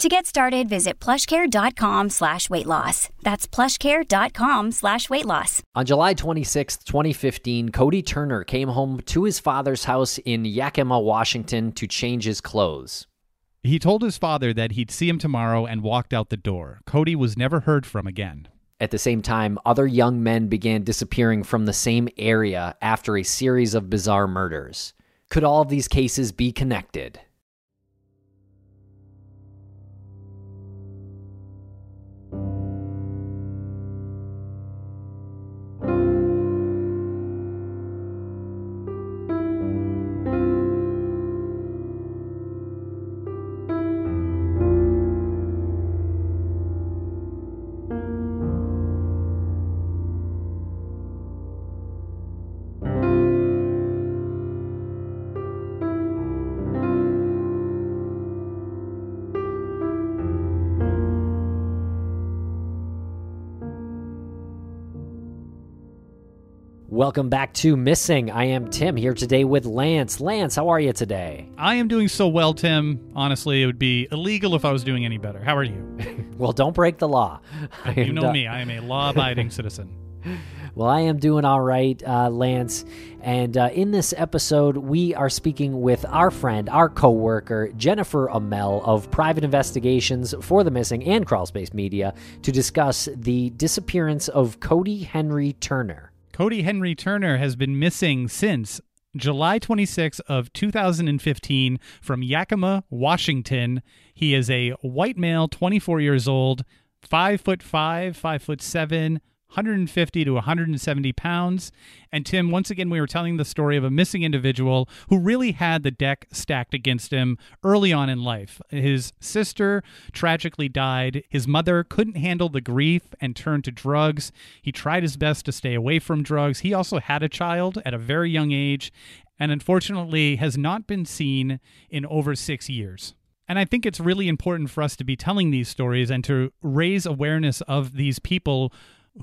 To get started, visit plushcare.com slash weight loss. That's plushcare.com slash weight loss. On July 26, 2015, Cody Turner came home to his father's house in Yakima, Washington to change his clothes. He told his father that he'd see him tomorrow and walked out the door. Cody was never heard from again. At the same time, other young men began disappearing from the same area after a series of bizarre murders. Could all of these cases be connected? Welcome back to Missing. I am Tim here today with Lance. Lance, how are you today? I am doing so well, Tim. Honestly, it would be illegal if I was doing any better. How are you? well, don't break the law. you know me. I am a law abiding citizen. Well, I am doing all right, uh, Lance. And uh, in this episode, we are speaking with our friend, our co worker, Jennifer Amell of Private Investigations for the Missing and Crawlspace Media to discuss the disappearance of Cody Henry Turner. Cody Henry Turner has been missing since July 26 of 2015 from Yakima, Washington. He is a white male, 24 years old, 5 foot 5, 5 foot 7, 150 to 170 pounds. And Tim, once again, we were telling the story of a missing individual who really had the deck stacked against him early on in life. His sister tragically died. His mother couldn't handle the grief and turned to drugs. He tried his best to stay away from drugs. He also had a child at a very young age and unfortunately has not been seen in over six years. And I think it's really important for us to be telling these stories and to raise awareness of these people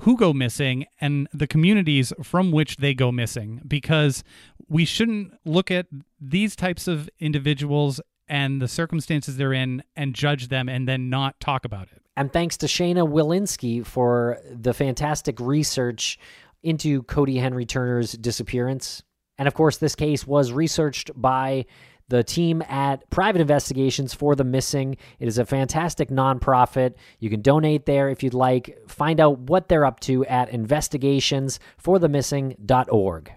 who go missing and the communities from which they go missing because we shouldn't look at these types of individuals and the circumstances they're in and judge them and then not talk about it. And thanks to Shayna Wilinski for the fantastic research into Cody Henry Turner's disappearance. And of course, this case was researched by the team at Private Investigations for the Missing. It is a fantastic nonprofit. You can donate there if you'd like. Find out what they're up to at investigationsforthemissing.org.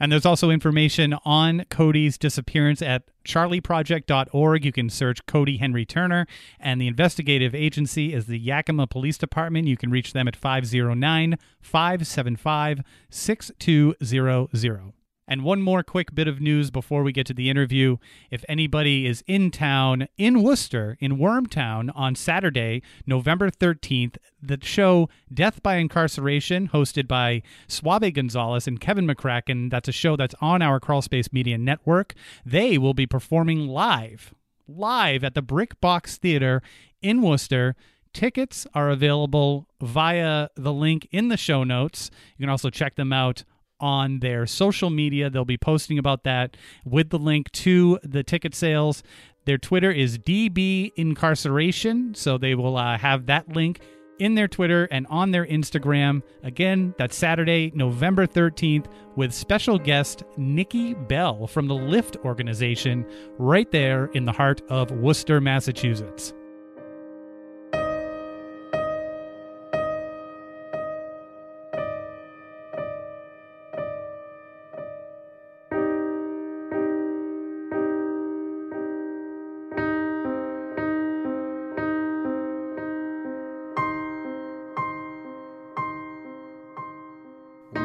And there's also information on Cody's disappearance at charlieproject.org. You can search Cody Henry Turner, and the investigative agency is the Yakima Police Department. You can reach them at 509 575 6200. And one more quick bit of news before we get to the interview. If anybody is in town in Worcester, in Wormtown, on Saturday, November 13th, the show Death by Incarceration, hosted by Suave Gonzalez and Kevin McCracken, that's a show that's on our Crawlspace Media Network, they will be performing live, live at the Brick Box Theater in Worcester. Tickets are available via the link in the show notes. You can also check them out on their social media. They'll be posting about that with the link to the ticket sales. Their Twitter is DB Incarceration, so they will uh, have that link in their Twitter and on their Instagram. Again, that's Saturday, November 13th, with special guest Nikki Bell from the Lift organization, right there in the heart of Worcester, Massachusetts.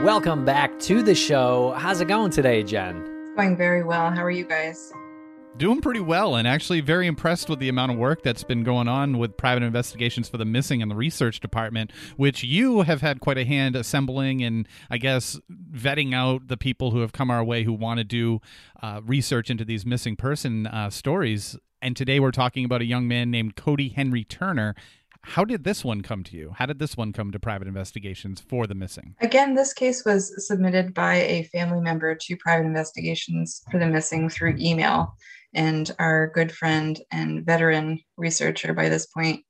Welcome back to the show. How's it going today, Jen? It's going very well. How are you guys? Doing pretty well, and actually very impressed with the amount of work that's been going on with private investigations for the missing in the research department, which you have had quite a hand assembling and I guess vetting out the people who have come our way who want to do uh, research into these missing person uh, stories. And today we're talking about a young man named Cody Henry Turner. How did this one come to you? How did this one come to private investigations for the missing? Again, this case was submitted by a family member to private investigations for the missing through email. And our good friend and veteran researcher by this point,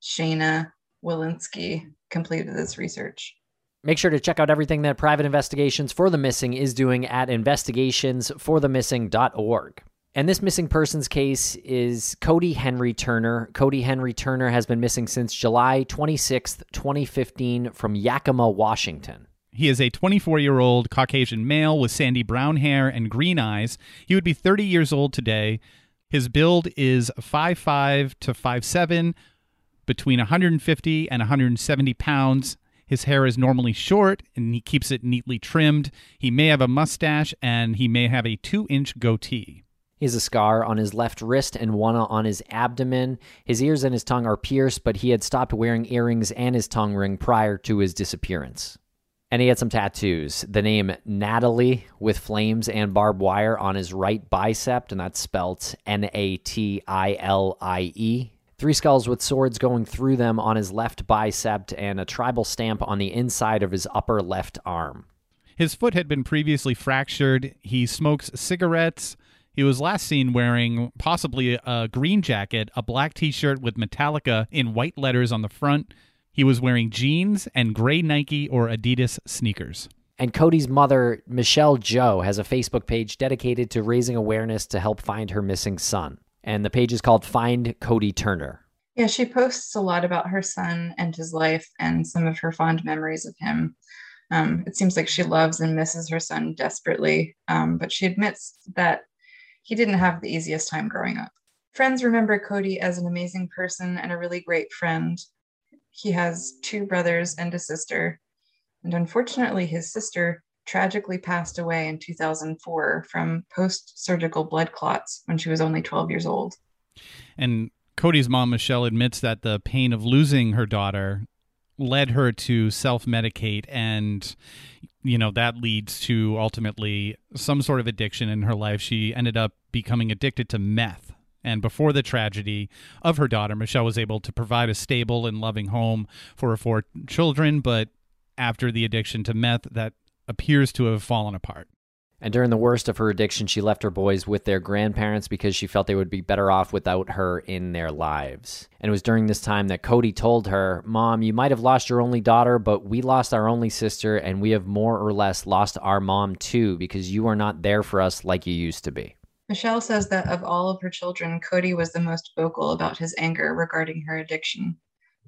Shana Wilinski, completed this research. Make sure to check out everything that Private Investigations for the Missing is doing at investigationsforthemissing.org. And this missing persons case is Cody Henry Turner. Cody Henry Turner has been missing since July 26th, 2015, from Yakima, Washington. He is a 24 year old Caucasian male with sandy brown hair and green eyes. He would be 30 years old today. His build is 5'5 to 5'7, between 150 and 170 pounds. His hair is normally short and he keeps it neatly trimmed. He may have a mustache and he may have a two inch goatee. Has a scar on his left wrist and one on his abdomen. His ears and his tongue are pierced, but he had stopped wearing earrings and his tongue ring prior to his disappearance. And he had some tattoos. The name Natalie with flames and barbed wire on his right bicep, and that's spelt N A T I L I E. Three skulls with swords going through them on his left bicep, and a tribal stamp on the inside of his upper left arm. His foot had been previously fractured. He smokes cigarettes. He was last seen wearing possibly a green jacket, a black t shirt with Metallica in white letters on the front. He was wearing jeans and gray Nike or Adidas sneakers. And Cody's mother, Michelle Joe, has a Facebook page dedicated to raising awareness to help find her missing son. And the page is called Find Cody Turner. Yeah, she posts a lot about her son and his life and some of her fond memories of him. Um, it seems like she loves and misses her son desperately, um, but she admits that he didn't have the easiest time growing up. Friends remember Cody as an amazing person and a really great friend. He has two brothers and a sister. And unfortunately, his sister tragically passed away in 2004 from post surgical blood clots when she was only 12 years old. And Cody's mom, Michelle, admits that the pain of losing her daughter led her to self medicate and you know that leads to ultimately some sort of addiction in her life. She ended up becoming addicted to meth. And before the tragedy of her daughter michelle was able to provide a stable and loving home for her four children. But after the addiction to meth that appears to have fallen apart and during the worst of her addiction, she left her boys with their grandparents because she felt they would be better off without her in their lives. And it was during this time that Cody told her, Mom, you might have lost your only daughter, but we lost our only sister, and we have more or less lost our mom too because you are not there for us like you used to be. Michelle says that of all of her children, Cody was the most vocal about his anger regarding her addiction.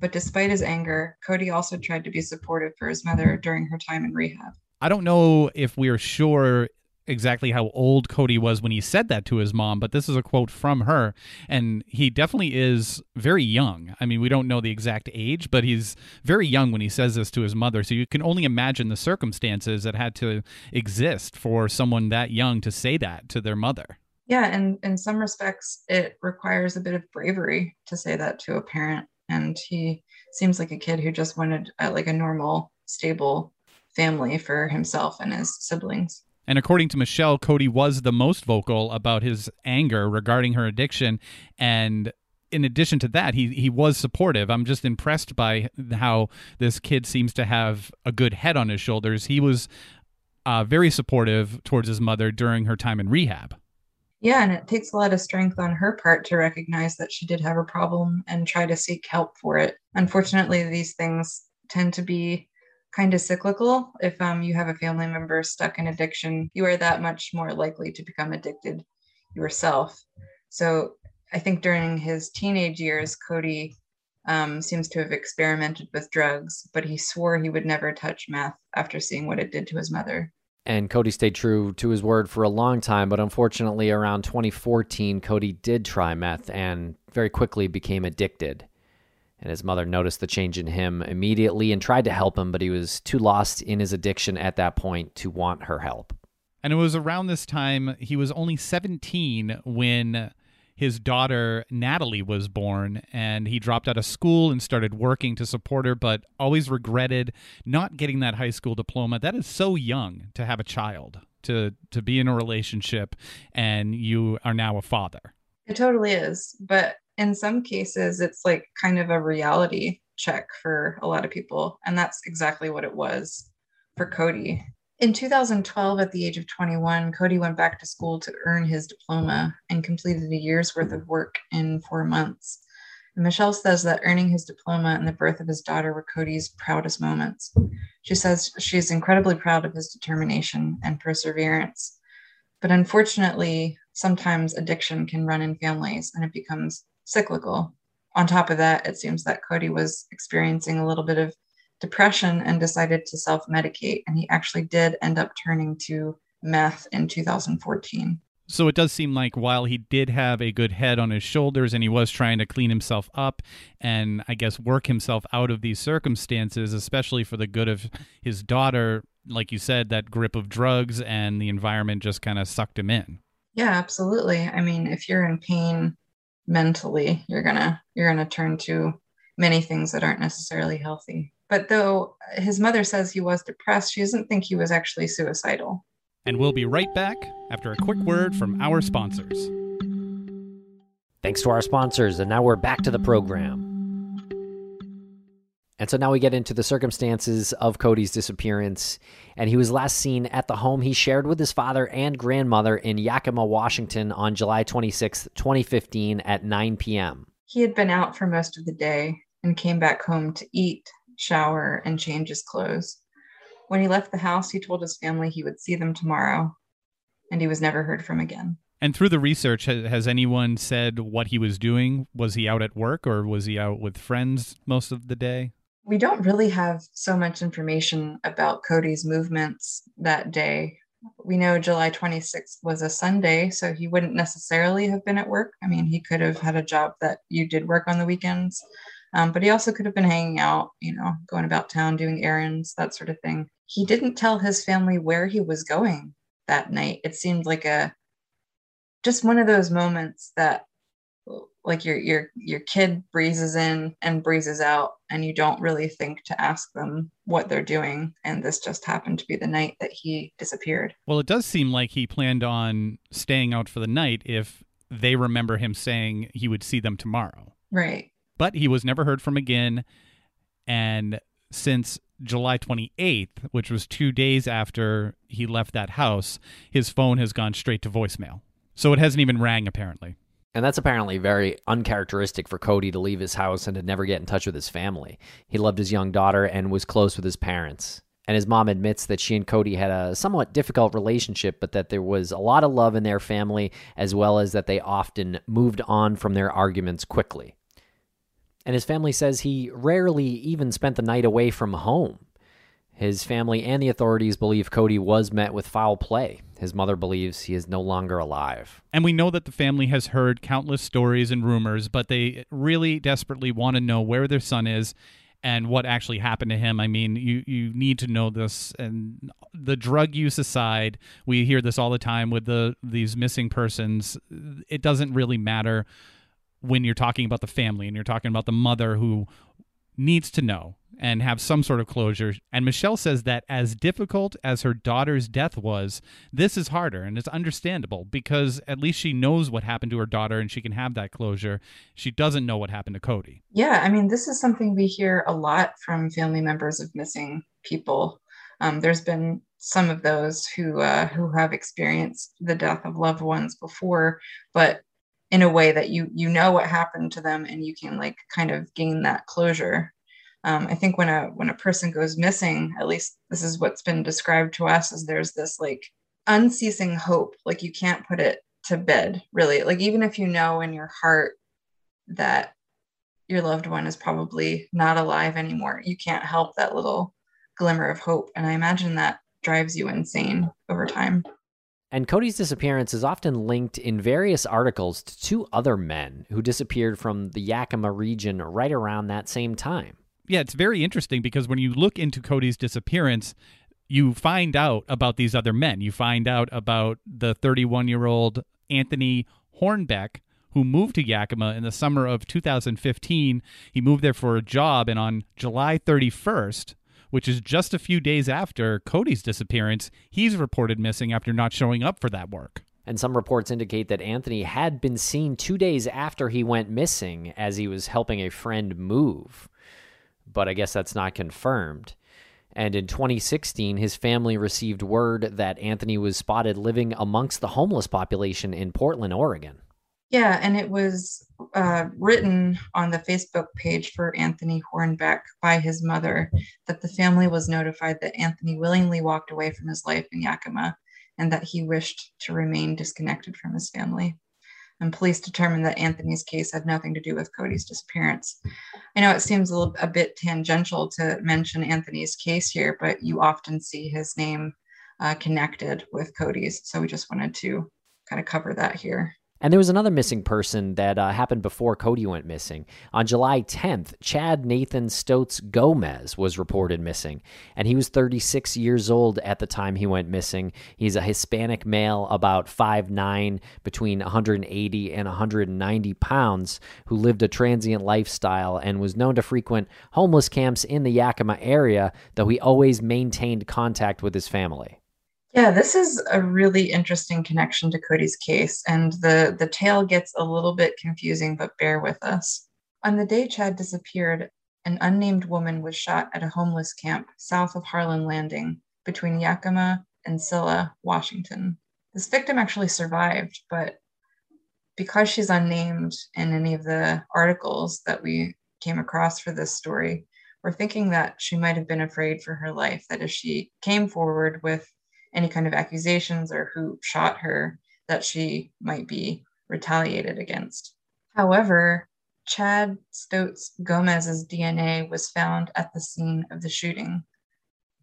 But despite his anger, Cody also tried to be supportive for his mother during her time in rehab. I don't know if we are sure exactly how old Cody was when he said that to his mom, but this is a quote from her. And he definitely is very young. I mean, we don't know the exact age, but he's very young when he says this to his mother. So you can only imagine the circumstances that had to exist for someone that young to say that to their mother. Yeah, and in some respects, it requires a bit of bravery to say that to a parent. And he seems like a kid who just wanted a, like a normal, stable family for himself and his siblings. And according to Michelle, Cody was the most vocal about his anger regarding her addiction. And in addition to that, he, he was supportive. I'm just impressed by how this kid seems to have a good head on his shoulders. He was uh, very supportive towards his mother during her time in rehab. Yeah, and it takes a lot of strength on her part to recognize that she did have a problem and try to seek help for it. Unfortunately, these things tend to be kind of cyclical. If um, you have a family member stuck in addiction, you are that much more likely to become addicted yourself. So I think during his teenage years, Cody um, seems to have experimented with drugs, but he swore he would never touch meth after seeing what it did to his mother. And Cody stayed true to his word for a long time, but unfortunately, around 2014, Cody did try meth and very quickly became addicted. And his mother noticed the change in him immediately and tried to help him, but he was too lost in his addiction at that point to want her help. And it was around this time, he was only 17 when his daughter Natalie was born, and he dropped out of school and started working to support her, but always regretted not getting that high school diploma. That is so young to have a child, to to be in a relationship, and you are now a father. It totally is, but in some cases, it's like kind of a reality check for a lot of people, and that's exactly what it was for Cody. In 2012, at the age of 21, Cody went back to school to earn his diploma and completed a year's worth of work in four months. And Michelle says that earning his diploma and the birth of his daughter were Cody's proudest moments. She says she's incredibly proud of his determination and perseverance. But unfortunately, sometimes addiction can run in families and it becomes cyclical. On top of that, it seems that Cody was experiencing a little bit of depression and decided to self medicate. And he actually did end up turning to meth in 2014. So it does seem like while he did have a good head on his shoulders and he was trying to clean himself up and I guess work himself out of these circumstances, especially for the good of his daughter, like you said, that grip of drugs and the environment just kind of sucked him in. Yeah, absolutely. I mean, if you're in pain mentally, you're going to you're going to turn to many things that aren't necessarily healthy. But though his mother says he was depressed, she doesn't think he was actually suicidal. And we'll be right back after a quick word from our sponsors. Thanks to our sponsors, and now we're back to the program. And so now we get into the circumstances of Cody's disappearance. And he was last seen at the home he shared with his father and grandmother in Yakima, Washington on July 26, 2015 at 9 p.m. He had been out for most of the day and came back home to eat shower, and change his clothes. When he left the house, he told his family he would see them tomorrow, and he was never heard from again. And through the research, has anyone said what he was doing? Was he out at work or was he out with friends most of the day? We don't really have so much information about Cody's movements that day. We know July 26th was a Sunday, so he wouldn't necessarily have been at work. I mean, he could have had a job that you did work on the weekends. Um, but he also could have been hanging out, you know, going about town, doing errands, that sort of thing. He didn't tell his family where he was going that night. It seemed like a just one of those moments that like your your your kid breezes in and breezes out and you don't really think to ask them what they're doing and this just happened to be the night that he disappeared well it does seem like he planned on staying out for the night if they remember him saying he would see them tomorrow right but he was never heard from again. And since July 28th, which was two days after he left that house, his phone has gone straight to voicemail. So it hasn't even rang, apparently. And that's apparently very uncharacteristic for Cody to leave his house and to never get in touch with his family. He loved his young daughter and was close with his parents. And his mom admits that she and Cody had a somewhat difficult relationship, but that there was a lot of love in their family, as well as that they often moved on from their arguments quickly and his family says he rarely even spent the night away from home. His family and the authorities believe Cody was met with foul play. His mother believes he is no longer alive. And we know that the family has heard countless stories and rumors, but they really desperately want to know where their son is and what actually happened to him. I mean, you you need to know this. And the drug use aside, we hear this all the time with the these missing persons. It doesn't really matter when you're talking about the family and you're talking about the mother who needs to know and have some sort of closure. And Michelle says that as difficult as her daughter's death was, this is harder and it's understandable because at least she knows what happened to her daughter and she can have that closure. She doesn't know what happened to Cody. Yeah, I mean, this is something we hear a lot from family members of missing people. Um, there's been some of those who uh, who have experienced the death of loved ones before, but in a way that you you know what happened to them and you can like kind of gain that closure. Um, i think when a when a person goes missing at least this is what's been described to us is there's this like unceasing hope. Like you can't put it to bed really. Like even if you know in your heart that your loved one is probably not alive anymore you can't help that little glimmer of hope. And i imagine that drives you insane over time And Cody's disappearance is often linked in various articles to two other men who disappeared from the Yakima region right around that same time. Yeah, it's very interesting because when you look into Cody's disappearance, you find out about these other men. You find out about the 31 year old Anthony Hornbeck, who moved to Yakima in the summer of 2015. He moved there for a job, and on July 31st, which is just a few days after Cody's disappearance, he's reported missing after not showing up for that work. And some reports indicate that Anthony had been seen two days after he went missing as he was helping a friend move. But I guess that's not confirmed. And in 2016, his family received word that Anthony was spotted living amongst the homeless population in Portland, Oregon. Yeah, and it was uh, written on the Facebook page for Anthony Hornbeck by his mother that the family was notified that Anthony willingly walked away from his life in Yakima and that he wished to remain disconnected from his family. And police determined that Anthony's case had nothing to do with Cody's disappearance. I know it seems a, little, a bit tangential to mention Anthony's case here, but you often see his name uh, connected with Cody's. So we just wanted to kind of cover that here. And there was another missing person that uh, happened before Cody went missing. On July 10th, Chad Nathan Stotes Gomez was reported missing, and he was 36 years old at the time he went missing. He's a Hispanic male, about 5'9, between 180 and 190 pounds, who lived a transient lifestyle and was known to frequent homeless camps in the Yakima area, though he always maintained contact with his family. Yeah, this is a really interesting connection to Cody's case, and the, the tale gets a little bit confusing, but bear with us. On the day Chad disappeared, an unnamed woman was shot at a homeless camp south of Harlan Landing between Yakima and Selah, Washington. This victim actually survived, but because she's unnamed in any of the articles that we came across for this story, we're thinking that she might have been afraid for her life, that if she came forward with any kind of accusations or who shot her that she might be retaliated against. However, Chad Stotz Gomez's DNA was found at the scene of the shooting.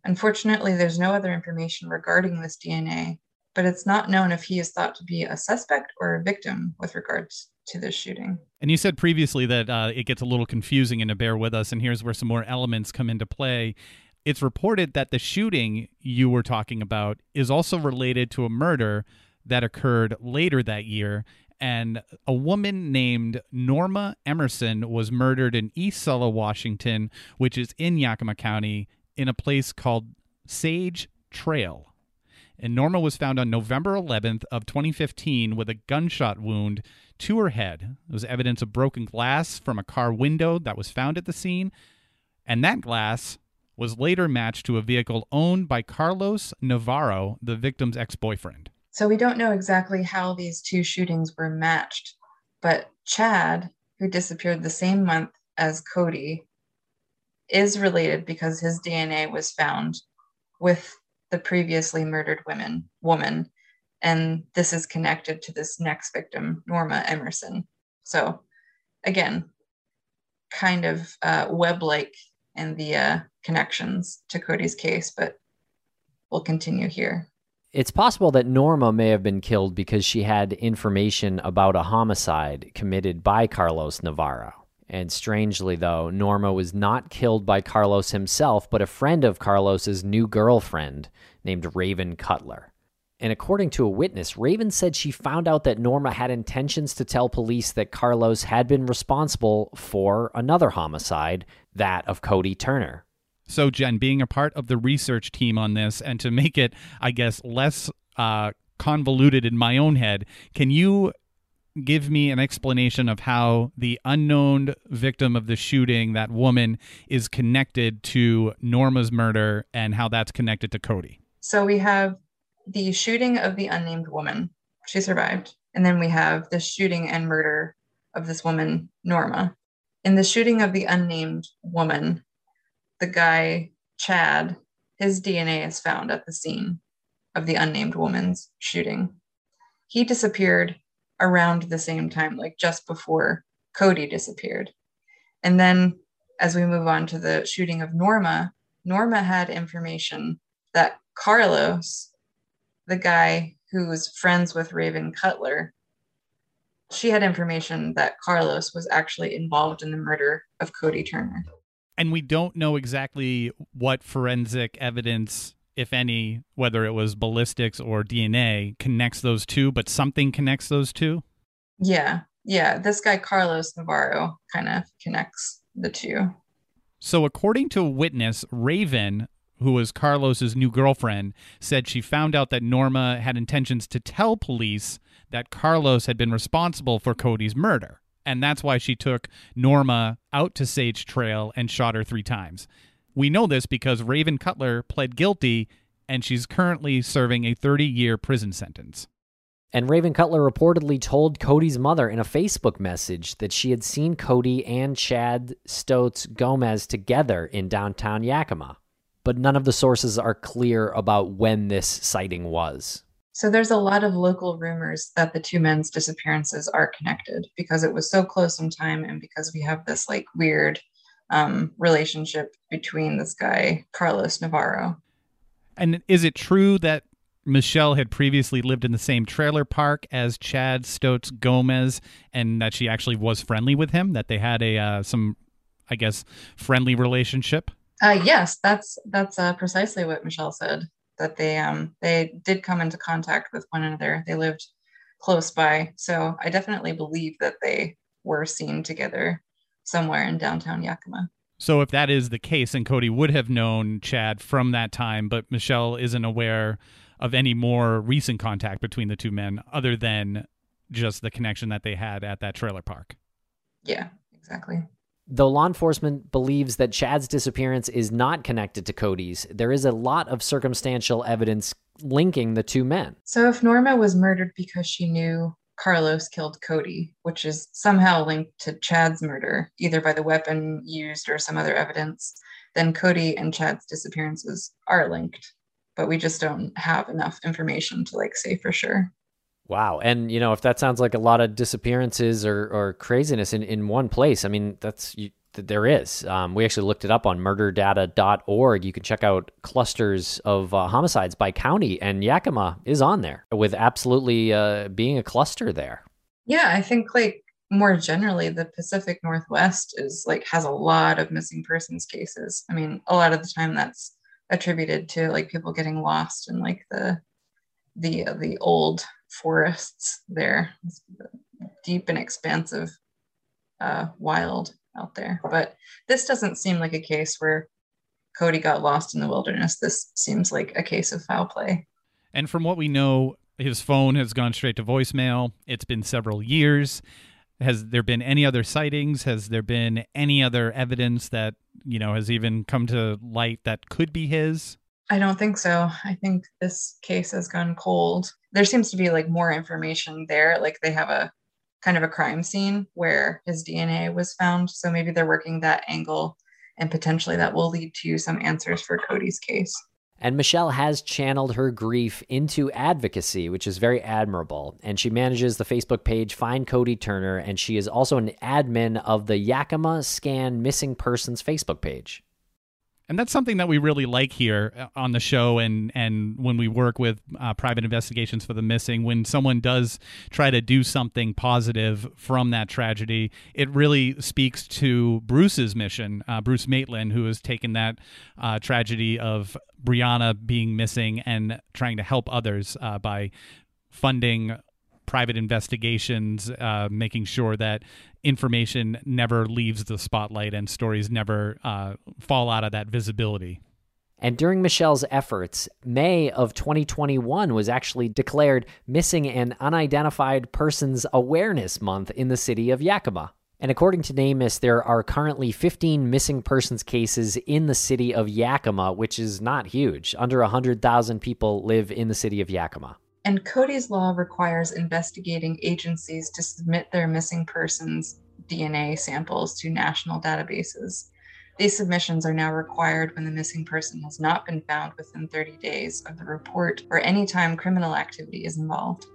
Unfortunately, there's no other information regarding this DNA, but it's not known if he is thought to be a suspect or a victim with regards to this shooting. And you said previously that uh, it gets a little confusing and to bear with us, and here's where some more elements come into play it's reported that the shooting you were talking about is also related to a murder that occurred later that year. And a woman named Norma Emerson was murdered in East Selah, Washington, which is in Yakima County, in a place called Sage Trail. And Norma was found on November 11th of 2015 with a gunshot wound to her head. There was evidence of broken glass from a car window that was found at the scene, and that glass was later matched to a vehicle owned by Carlos Navarro, the victim's ex boyfriend. So we don't know exactly how these two shootings were matched, but Chad, who disappeared the same month as Cody, is related because his DNA was found with the previously murdered women woman and this is connected to this next victim norma emerson so again kind of uh, web-like in the uh, connections to Cody's case, but we'll continue here. It's possible that Norma may have been killed because she had information about a homicide committed by Carlos Navarro. And strangely, though, Norma was not killed by Carlos himself, but a friend of Carlos's new girlfriend named Raven Cutler. And according to a witness, Raven said she found out that Norma had intentions to tell police that Carlos had been responsible for another homicide, that of Cody Turner. So, Jen, being a part of the research team on this and to make it, I guess, less uh, convoluted in my own head, can you give me an explanation of how the unknown victim of the shooting, that woman, is connected to Norma's murder and how that's connected to Cody? So, we have the shooting of the unnamed woman. She survived. And then we have the shooting and murder of this woman, Norma. In the shooting of the unnamed woman, the guy, Chad, his DNA is found at the scene of the unnamed woman's shooting. He disappeared around the same time, like just before Cody disappeared. And then as we move on to the shooting of Norma, Norma had information that Carlos the guy who was friends with Raven Cutler, she had information that Carlos was actually involved in the murder of Cody Turner. And we don't know exactly what forensic evidence, if any, whether it was ballistics or DNA, connects those two, but something connects those two. Yeah. Yeah. This guy, Carlos Navarro, kind of connects the two. So, according to a witness, Raven, who was Carlos's new girlfriend, said she found out that Norma had intentions to tell police that Carlos had been responsible for Cody's murder. And that's why she took Norma out to Sage Trail and shot her three times. We know this because Raven Cutler pled guilty and she's currently serving a 30 year prison sentence. And Raven Cutler reportedly told Cody's mother in a Facebook message that she had seen Cody and Chad Stotes Gomez together in downtown Yakima. But none of the sources are clear about when this sighting was. So there's a lot of local rumors that the two men's disappearances are connected because it was so close in time and because we have this like weird um, relationship between this guy, Carlos Navarro. And is it true that Michelle had previously lived in the same trailer park as Chad Stotes Gomez, and that she actually was friendly with him. That they had a uh, some, I guess, friendly relationship. Uh, yes, that's that's uh, precisely what Michelle said. That they um they did come into contact with one another. They lived close by, so I definitely believe that they were seen together somewhere in downtown Yakima. So if that is the case, and Cody would have known Chad from that time, but Michelle isn't aware of any more recent contact between the two men other than just the connection that they had at that trailer park. Yeah, exactly. Though law enforcement believes that Chad's disappearance is not connected to Cody's, there is a lot of circumstantial evidence linking the two men. So, if Norma was murdered because she knew Carlos killed Cody, which is somehow linked to Chad's murder, either by the weapon used or some other evidence, then Cody and Chad's disappearances are linked but we just don't have enough information to like say for sure. Wow. And, you know, if that sounds like a lot of disappearances or, or craziness in, in one place, I mean, that's, you, there is. Um, we actually looked it up on murderdata.org. You can check out clusters of uh, homicides by county, and Yakima is on there with absolutely uh, being a cluster there. Yeah, I think like more generally, the Pacific Northwest is like has a lot of missing persons cases. I mean, a lot of the time that's attributed to like people getting lost in like the the uh, the old forests there. Deep and expansive uh, wild out there. But this doesn't seem like a case where cody got lost in the wilderness. This seems like a case of foul play. And from what we know his phone has gone straight to voicemail. It's been several years. Has there been any other sightings? Has there been any other evidence that you know has even come to light that could be his i don't think so. I think this case has gone cold. There seems to be like more information there. Like they have a kind of a crime scene where his dna was found. So maybe they're working that angle and potentially that will lead to some answers for cody's case. And Michelle has channeled her grief into advocacy, which is very admirable. And she manages the Facebook page Find Cody Turner, and she is also an admin of the Yakima Scan Missing Persons Facebook page and that's something that we really like here uh, on the show and and when we work with uh, private investigations for the missing when someone does try to do something positive from that tragedy it really speaks to bruce's mission uh, bruce maitland who has taken that uh, tragedy of brianna being missing and trying to help others uh, by funding private investigations, uh, making sure that information never leaves the spotlight and stories never uh, fall out of that visibility. And during Michelle's efforts, May of 2021 was actually declared Missing and Unidentified Persons Awareness Month in the city of Yakima. And according to NamUs, there are currently 15 missing persons cases in the city of Yakima, which is not huge. Under 100,000 people live in the city of Yakima. And Cody's law requires investigating agencies to submit their missing persons DNA samples to national databases. These submissions are now required when the missing person has not been found within 30 days of the report or any time criminal activity is involved.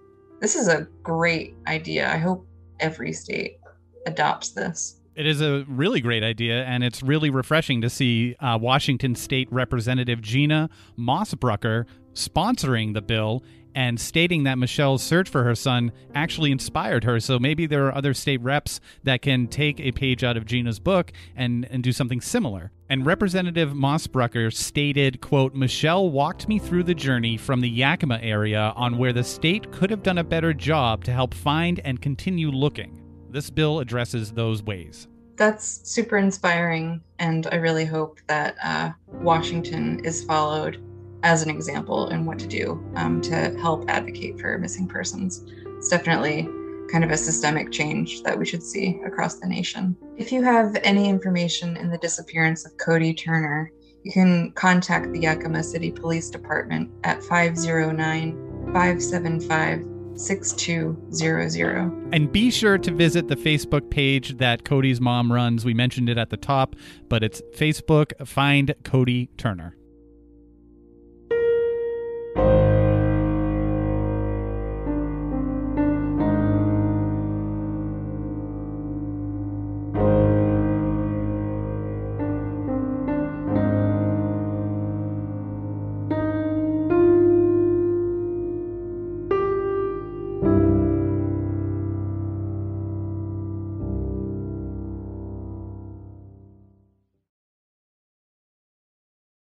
This is a great idea. I hope every state adopts this. It is a really great idea, and it's really refreshing to see uh, Washington State Representative Gina Mosbrucker sponsoring the bill and stating that Michelle's search for her son actually inspired her. So maybe there are other state reps that can take a page out of Gina's book and, and do something similar. And Representative Mosbrucker stated, quote, Michelle walked me through the journey from the Yakima area on where the state could have done a better job to help find and continue looking. This bill addresses those ways. That's super inspiring, and I really hope that uh, Washington is followed as an example in what to do um, to help advocate for missing persons. It's definitely kind of a systemic change that we should see across the nation. If you have any information in the disappearance of Cody Turner, you can contact the Yakima City Police Department at 509 575 6200. And be sure to visit the Facebook page that Cody's mom runs. We mentioned it at the top, but it's Facebook Find Cody Turner.